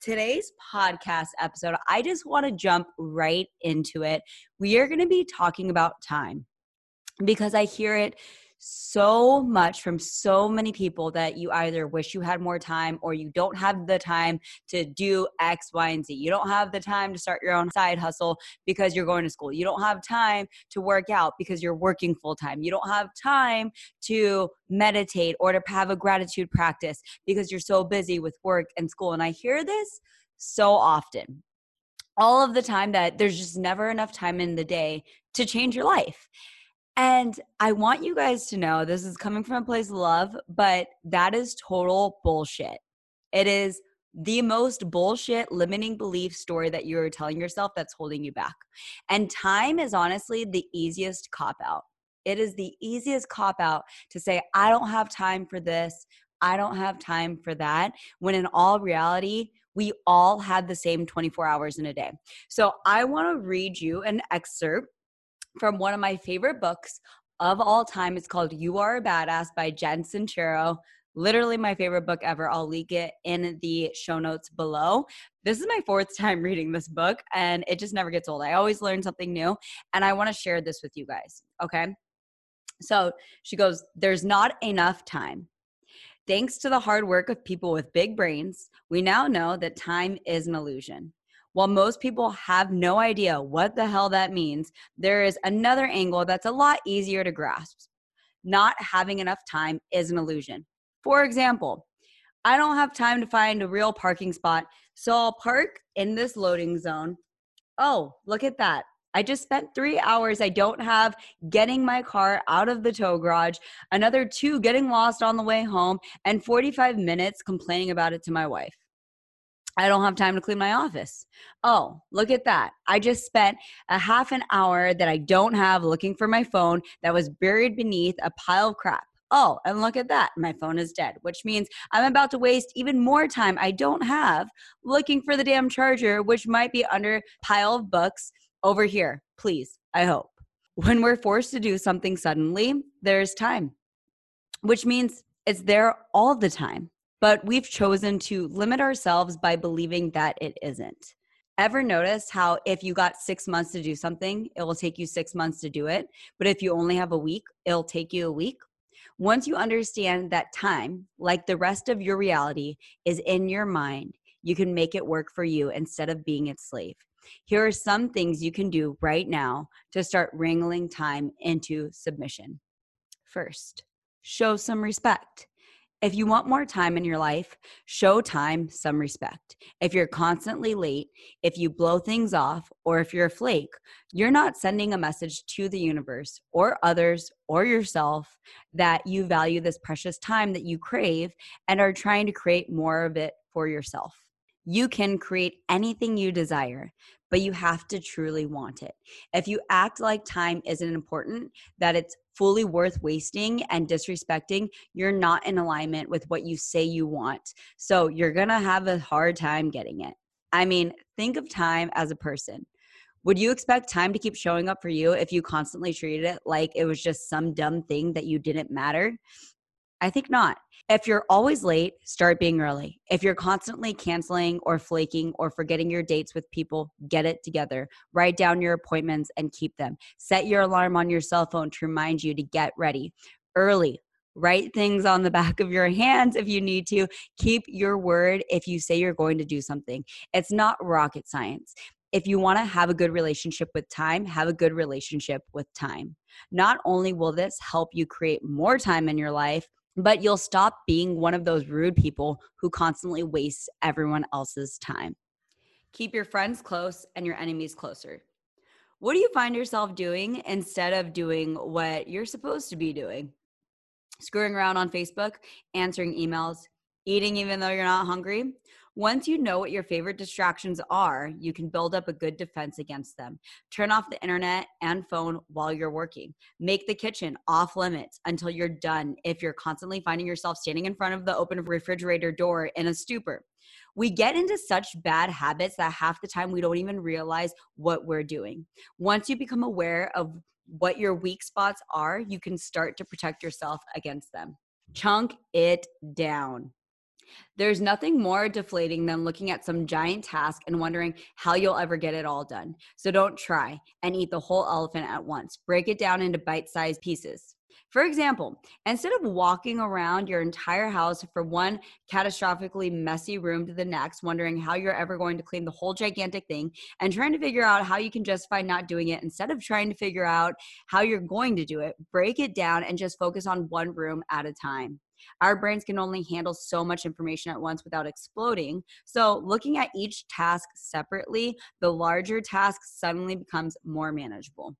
today's podcast episode, I just want to jump right into it. We are going to be talking about time because I hear it so much from so many people that you either wish you had more time or you don't have the time to do X, Y, and Z. You don't have the time to start your own side hustle because you're going to school. You don't have time to work out because you're working full time. You don't have time to meditate or to have a gratitude practice because you're so busy with work and school. And I hear this so often all of the time that there's just never enough time in the day to change your life. And I want you guys to know this is coming from a place of love, but that is total bullshit. It is the most bullshit limiting belief story that you're telling yourself that's holding you back. And time is honestly the easiest cop out. It is the easiest cop out to say, I don't have time for this. I don't have time for that. When in all reality, we all had the same 24 hours in a day. So I want to read you an excerpt from one of my favorite books of all time. It's called You Are a Badass by Jen Sincero. Literally my favorite book ever. I'll link it in the show notes below. This is my fourth time reading this book and it just never gets old. I always learn something new and I want to share this with you guys. Okay. So she goes, There's not enough time. Thanks to the hard work of people with big brains, we now know that time is an illusion. While most people have no idea what the hell that means, there is another angle that's a lot easier to grasp. Not having enough time is an illusion. For example, I don't have time to find a real parking spot, so I'll park in this loading zone. Oh, look at that. I just spent three hours I don't have getting my car out of the tow garage, another two getting lost on the way home, and 45 minutes complaining about it to my wife. I don't have time to clean my office. Oh, look at that. I just spent a half an hour that I don't have looking for my phone that was buried beneath a pile of crap. Oh, and look at that. My phone is dead, which means I'm about to waste even more time I don't have looking for the damn charger, which might be under pile of books over here. Please, I hope. When we're forced to do something suddenly, there's time, which means it's there all the time but we've chosen to limit ourselves by believing that it isn't. Ever notice how if you got six months to do something, it will take you six months to do it? But if you only have a week, it'll take you a week? Once you understand that time, like the rest of your reality, is in your mind, you can make it work for you instead of being its slave. Here are some things you can do right now to start wrangling time into submission. First, show some respect. If you want more time in your life, show time some respect. If you're constantly late, if you blow things off, or if you're a flake, you're not sending a message to the universe or others or yourself that you value this precious time that you crave and are trying to create more of it for yourself. You can create anything you desire, but you have to truly want it. If you act like time isn't important, that it's fully worth wasting and disrespecting, you're not in alignment with what you say you want. So you're going to have a hard time getting it. I mean, think of time as a person. Would you expect time to keep showing up for you if you constantly treated it like it was just some dumb thing that you didn't matter? I think not. If you're always late, start being early. If you're constantly canceling or flaking or forgetting your dates with people, get it together. Write down your appointments and keep them. Set your alarm on your cell phone to remind you to get ready early. Write things on the back of your hands if you need to. Keep your word if you say you're going to do something. It's not rocket science if you want to have a good relationship with time, have a good relationship with time. Not only will this help you create more time in your life, but you'll stop being one of those rude people who constantly wastes everyone else's time. Keep your friends close and your enemies closer. What do you find yourself doing instead of doing what you're supposed to be doing? Screwing around on Facebook, answering emails, eating even though you're not hungry? Once you know what your favorite distractions are, you can build up a good defense against them. Turn off the internet and phone while you're working. Make the kitchen off limits until you're done if you're constantly finding yourself standing in front of the open refrigerator door in a stupor. We get into such bad habits that half the time we don't even realize what we're doing. Once you become aware of what your weak spots are, you can start to protect yourself against them. Chunk it down. There's nothing more deflating than looking at some giant task and wondering how you'll ever get it all done. So don't try and eat the whole elephant at once. Break it down into bite sized pieces. For example, instead of walking around your entire house from one catastrophically messy room to the next, wondering how you're ever going to clean the whole gigantic thing and trying to figure out how you can justify not doing it, instead of trying to figure out how you're going to do it, break it down and just focus on one room at a time. Our brains can only handle so much information at once without exploding. So, looking at each task separately, the larger task suddenly becomes more manageable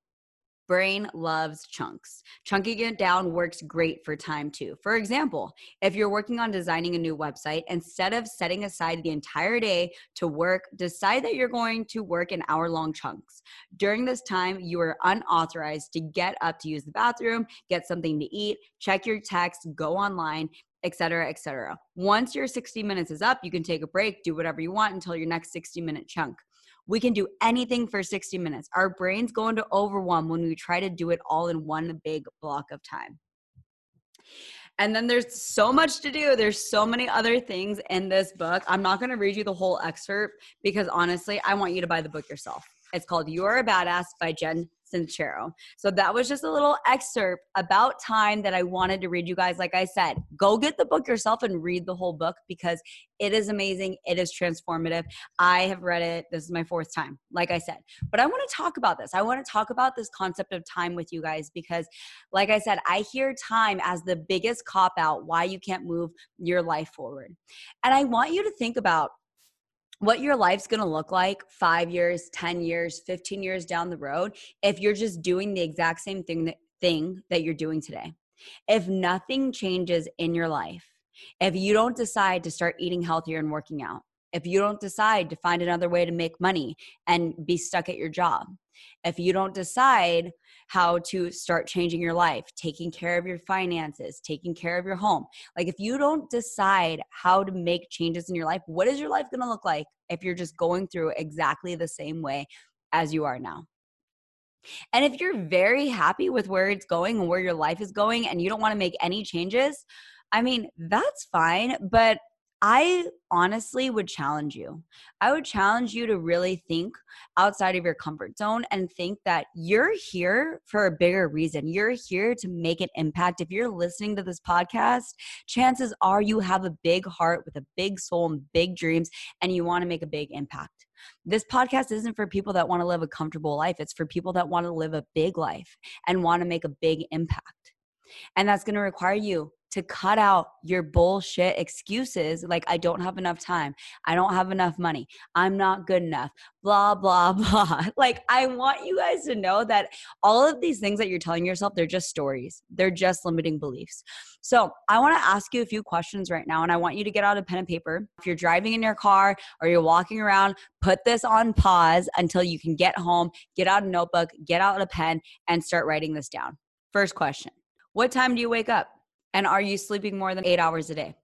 brain loves chunks. Chunking it down works great for time too. For example, if you're working on designing a new website, instead of setting aside the entire day to work, decide that you're going to work in hour long chunks. During this time, you are unauthorized to get up to use the bathroom, get something to eat, check your text, go online, etc etc once your 60 minutes is up you can take a break do whatever you want until your next 60 minute chunk we can do anything for 60 minutes. Our brains go into overwhelm when we try to do it all in one big block of time. And then there's so much to do. There's so many other things in this book. I'm not going to read you the whole excerpt because honestly, I want you to buy the book yourself. It's called You're a Badass by Jen Sincero. So that was just a little excerpt about time that I wanted to read you guys. Like I said, go get the book yourself and read the whole book because it is amazing. It is transformative. I have read it. This is my fourth time, like I said. But I want to talk about this. I want to talk about this concept of time with you guys because, like I said, I hear time as the biggest cop out why you can't move your life forward. And I want you to think about what your life's going to look like five years, 10 years, 15 years down the road if you're just doing the exact same thing that, thing that you're doing today. If nothing changes in your life, if you don't decide to start eating healthier and working out, if you don't decide to find another way to make money and be stuck at your job, if you don't decide how to start changing your life, taking care of your finances, taking care of your home, like if you don't decide how to make changes in your life, what is your life going to look like if you're just going through exactly the same way as you are now? And if you're very happy with where it's going and where your life is going and you don't want to make any changes, I mean, that's fine. But I honestly would challenge you. I would challenge you to really think outside of your comfort zone and think that you're here for a bigger reason. You're here to make an impact. If you're listening to this podcast, chances are you have a big heart with a big soul and big dreams, and you want to make a big impact. This podcast isn't for people that want to live a comfortable life, it's for people that want to live a big life and want to make a big impact. And that's going to require you to cut out your bullshit excuses like I don't have enough time, I don't have enough money, I'm not good enough, blah, blah, blah. Like, I want you guys to know that all of these things that you're telling yourself, they're just stories, they're just limiting beliefs. So, I want to ask you a few questions right now, and I want you to get out a pen and paper. If you're driving in your car or you're walking around, put this on pause until you can get home, get out a notebook, get out a pen, and start writing this down. First question What time do you wake up? And are you sleeping more than eight hours a day?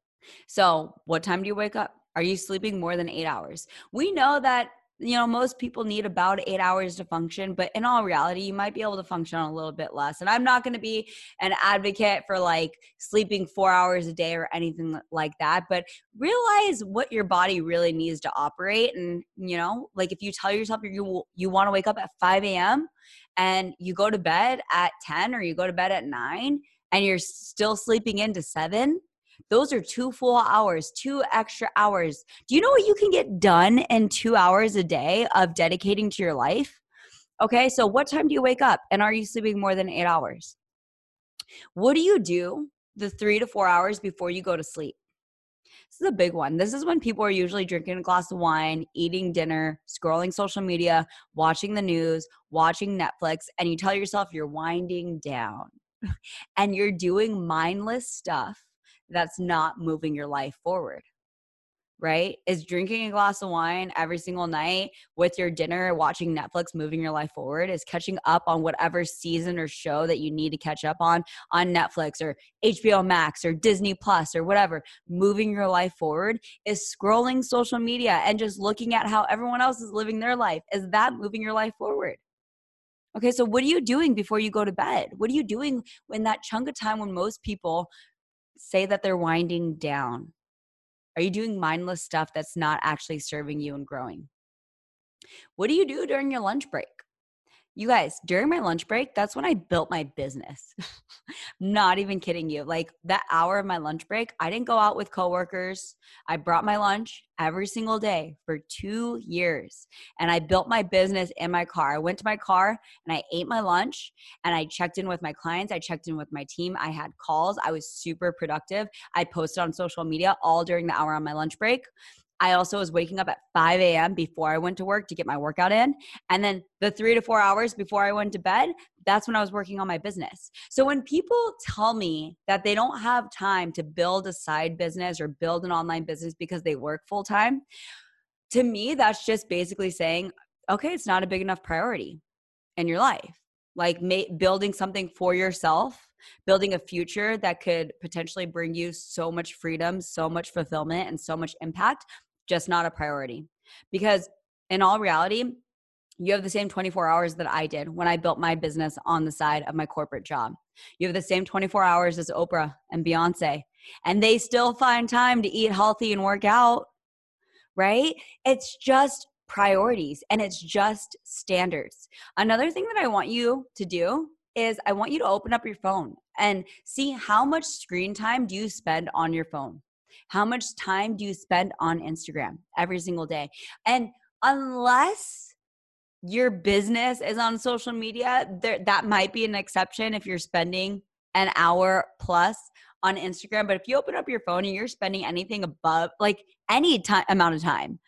So, what time do you wake up? Are you sleeping more than eight hours? We know that you know most people need about eight hours to function but in all reality you might be able to function a little bit less and i'm not going to be an advocate for like sleeping four hours a day or anything like that but realize what your body really needs to operate and you know like if you tell yourself you you want to wake up at 5 a.m and you go to bed at 10 or you go to bed at 9 and you're still sleeping into seven, those are two full hours, two extra hours. Do you know what you can get done in two hours a day of dedicating to your life? Okay, so what time do you wake up? And are you sleeping more than eight hours? What do you do the three to four hours before you go to sleep? This is a big one. This is when people are usually drinking a glass of wine, eating dinner, scrolling social media, watching the news, watching Netflix, and you tell yourself you're winding down and you're doing mindless stuff that's not moving your life forward. Right? Is drinking a glass of wine every single night with your dinner, watching Netflix, moving your life forward, is catching up on whatever season or show that you need to catch up on on Netflix or HBO Max or Disney Plus or whatever. Moving your life forward is scrolling social media and just looking at how everyone else is living their life. Is that moving your life forward? Okay, so what are you doing before you go to bed? What are you doing when that chunk of time when most people say that they're winding down? Are you doing mindless stuff that's not actually serving you and growing? What do you do during your lunch break? You guys, during my lunch break, that's when I built my business. Not even kidding you. Like that hour of my lunch break, I didn't go out with coworkers. I brought my lunch every single day for two years. And I built my business in my car. I went to my car and I ate my lunch and I checked in with my clients. I checked in with my team. I had calls. I was super productive. I posted on social media all during the hour on my lunch break. I also was waking up at 5 a.m. before I went to work to get my workout in. And then the three to four hours before I went to bed, that's when I was working on my business. So when people tell me that they don't have time to build a side business or build an online business because they work full time, to me, that's just basically saying, okay, it's not a big enough priority in your life. Like ma- building something for yourself, building a future that could potentially bring you so much freedom, so much fulfillment, and so much impact just not a priority. Because in all reality, you have the same 24 hours that I did when I built my business on the side of my corporate job. You have the same 24 hours as Oprah and Beyonce, and they still find time to eat healthy and work out, right? It's just priorities and it's just standards. Another thing that I want you to do is I want you to open up your phone and see how much screen time do you spend on your phone? How much time do you spend on Instagram every single day? And unless your business is on social media, there, that might be an exception if you're spending an hour plus on Instagram. But if you open up your phone and you're spending anything above, like any time amount of time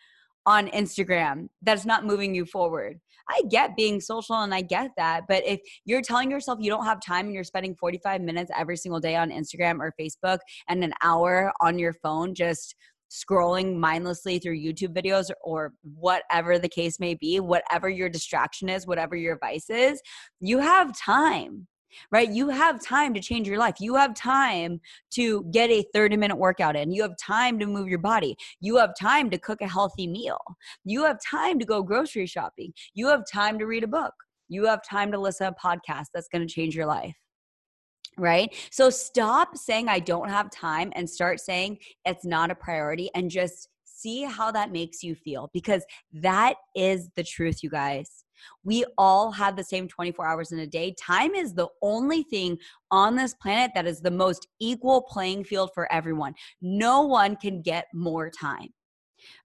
on Instagram, that's not moving you forward. I get being social and I get that. But if you're telling yourself you don't have time and you're spending 45 minutes every single day on Instagram or Facebook and an hour on your phone just scrolling mindlessly through YouTube videos or whatever the case may be, whatever your distraction is, whatever your vice is, you have time right? You have time to change your life. You have time to get a 30 minute workout in. You have time to move your body. You have time to cook a healthy meal. You have time to go grocery shopping. You have time to read a book. You have time to listen to a podcast that's going to change your life. Right? So stop saying I don't have time and start saying it's not a priority and just see how that makes you feel because that is the truth, you guys. We all have the same 24 hours in a day. Time is the only thing on this planet that is the most equal playing field for everyone. No one can get more time.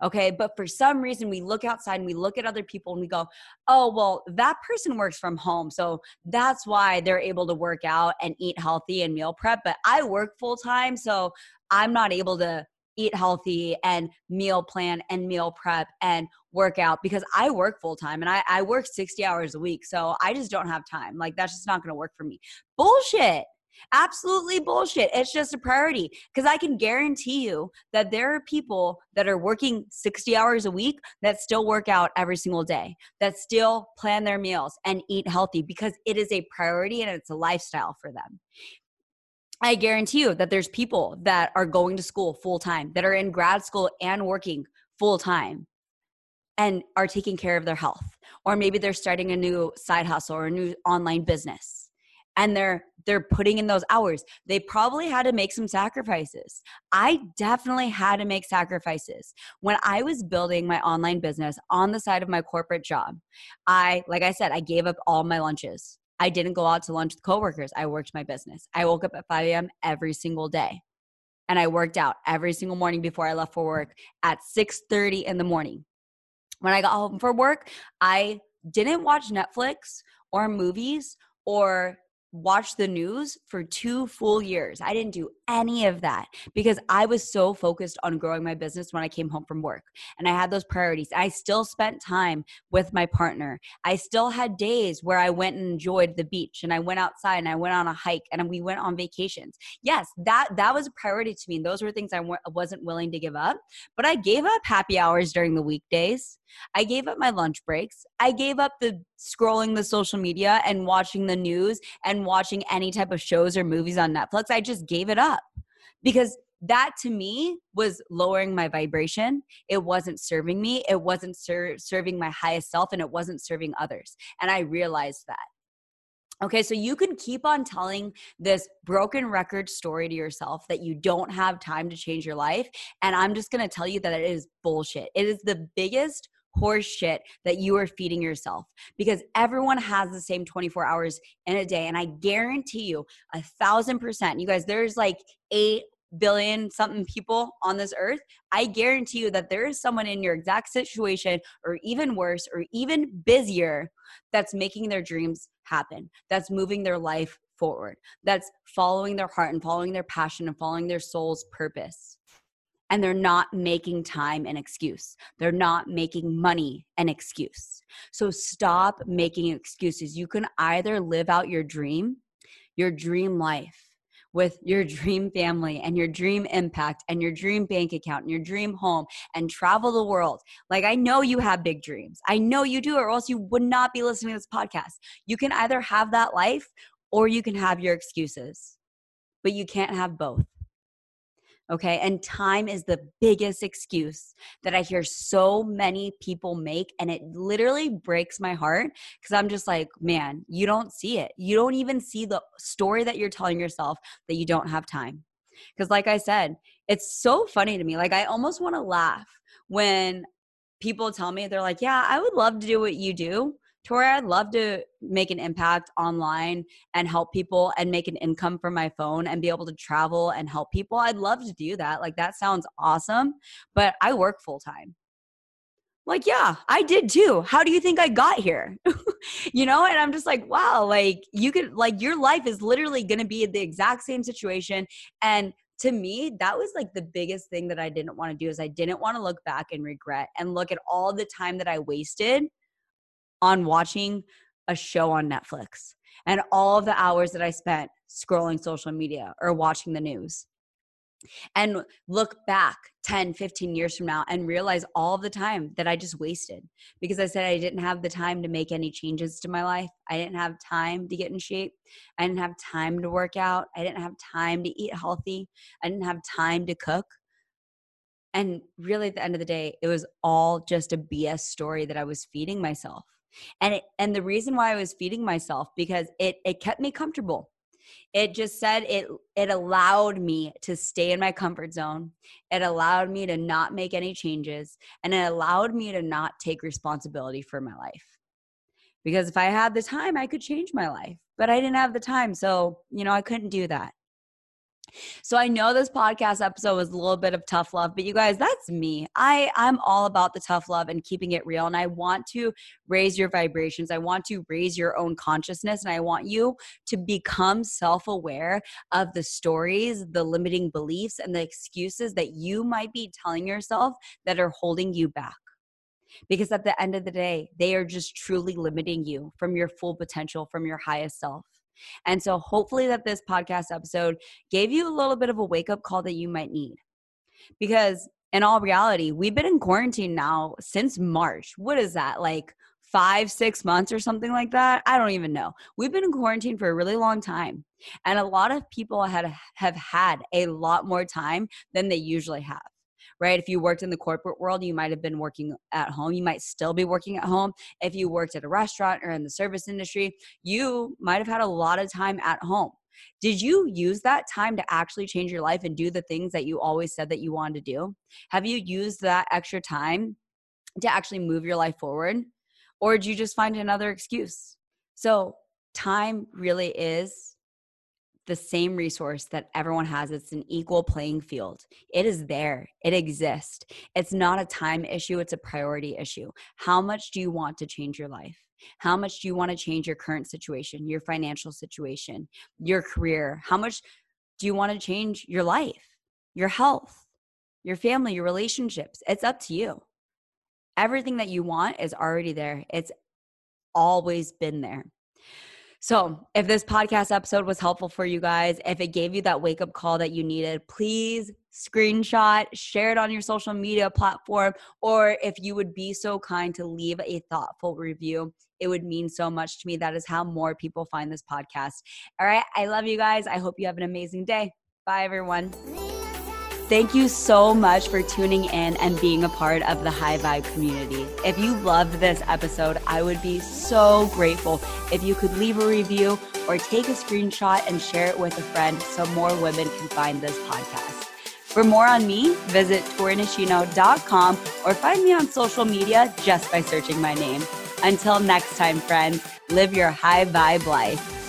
Okay. But for some reason, we look outside and we look at other people and we go, oh, well, that person works from home. So that's why they're able to work out and eat healthy and meal prep. But I work full time. So I'm not able to eat healthy and meal plan and meal prep and work out because I work full time and I, I work 60 hours a week. So I just don't have time. Like that's just not going to work for me. Bullshit. Absolutely bullshit. It's just a priority because I can guarantee you that there are people that are working 60 hours a week that still work out every single day, that still plan their meals and eat healthy because it is a priority and it's a lifestyle for them. I guarantee you that there's people that are going to school full time, that are in grad school and working full time and are taking care of their health. Or maybe they're starting a new side hustle or a new online business and they're they're putting in those hours. They probably had to make some sacrifices. I definitely had to make sacrifices. When i was building my online business on the side of my corporate job i like i said i gave up all my lunches I didn't go out to lunch with coworkers. I worked my business. I woke up at 5 a.m. every single day. And I worked out every single morning before I left for work at 6:30 in the morning. When I got home from work, I didn't watch Netflix or movies or watch the news for two full years. I didn't do any of that because I was so focused on growing my business when I came home from work and I had those priorities. I still spent time with my partner. I still had days where I went and enjoyed the beach and I went outside and I went on a hike and we went on vacations. Yes, that that was a priority to me. And those were things I wasn't willing to give up, but I gave up happy hours during the weekdays. I gave up my lunch breaks. I gave up the scrolling the social media and watching the news and watching any type of shows or movies on Netflix. I just gave it up because that to me was lowering my vibration. It wasn't serving me. It wasn't ser- serving my highest self and it wasn't serving others. And I realized that. Okay, so you can keep on telling this broken record story to yourself that you don't have time to change your life. And I'm just gonna tell you that it is bullshit. It is the biggest horse shit that you are feeding yourself because everyone has the same 24 hours in a day. And I guarantee you, a thousand percent, you guys, there's like eight billion something people on this earth, I guarantee you that there is someone in your exact situation, or even worse, or even busier, that's making their dreams happen, that's moving their life forward, that's following their heart and following their passion and following their soul's purpose and they're not making time an excuse. They're not making money an excuse. So stop making excuses. You can either live out your dream, your dream life with your dream family and your dream impact and your dream bank account and your dream home and travel the world. Like, I know you have big dreams. I know you do, or else you would not be listening to this podcast. You can either have that life or you can have your excuses, but you can't have both. Okay. And time is the biggest excuse that I hear so many people make. And it literally breaks my heart because I'm just like, man, you don't see it. You don't even see the story that you're telling yourself that you don't have time. Because, like I said, it's so funny to me. Like, I almost want to laugh when people tell me, they're like, yeah, I would love to do what you do. Tori, I'd love to make an impact online and help people and make an income from my phone and be able to travel and help people. I'd love to do that. Like, that sounds awesome, but I work full time. Like, yeah, I did too. How do you think I got here? you know, and I'm just like, wow, like, you could, like, your life is literally going to be the exact same situation. And to me that was like the biggest thing that i didn't want to do is i didn't want to look back and regret and look at all the time that i wasted on watching a show on Netflix and all of the hours that I spent scrolling social media or watching the news. And look back 10, 15 years from now and realize all of the time that I just wasted because I said I didn't have the time to make any changes to my life. I didn't have time to get in shape. I didn't have time to work out. I didn't have time to eat healthy. I didn't have time to cook. And really, at the end of the day, it was all just a BS story that I was feeding myself and it, and the reason why i was feeding myself because it it kept me comfortable. It just said it it allowed me to stay in my comfort zone. It allowed me to not make any changes and it allowed me to not take responsibility for my life. Because if i had the time i could change my life but i didn't have the time so you know i couldn't do that so I know this podcast episode was a little bit of tough love, but you guys, that's me. I I'm all about the tough love and keeping it real and I want to raise your vibrations. I want to raise your own consciousness and I want you to become self-aware of the stories, the limiting beliefs and the excuses that you might be telling yourself that are holding you back because at the end of the day, they are just truly limiting you from your full potential, from your highest self. And so hopefully that this podcast episode gave you a little bit of a wake up call that you might need. Because in all reality, we've been in quarantine now since March. What is that? Like five, six months or something like that. I don't even know. We've been in quarantine for a really long time. And a lot of people had have had a lot more time than they usually have right? If you worked in the corporate world, you might have been working at home. You might still be working at home. If you worked at a restaurant or in the service industry, you might have had a lot of time at home. Did you use that time to actually change your life and do the things that you always said that you wanted to do? Have you used that extra time to actually move your life forward? Or did you just find another excuse? So, time really is the same resource that everyone has. It's an equal playing field. It is there, it exists. It's not a time issue, it's a priority issue. How much do you want to change your life? How much do you want to change your current situation, your financial situation, your career? How much do you want to change your life, your health, your family, your relationships? It's up to you. Everything that you want is already there. It's always been there. So, if this podcast episode was helpful for you guys, if it gave you that wake up call that you needed, please screenshot, share it on your social media platform, or if you would be so kind to leave a thoughtful review, it would mean so much to me. That is how more people find this podcast. All right. I love you guys. I hope you have an amazing day. Bye, everyone. Thank you so much for tuning in and being a part of the High Vibe community. If you loved this episode, I would be so grateful if you could leave a review or take a screenshot and share it with a friend so more women can find this podcast. For more on me, visit torinishino.com or find me on social media just by searching my name. Until next time, friends, live your high vibe life.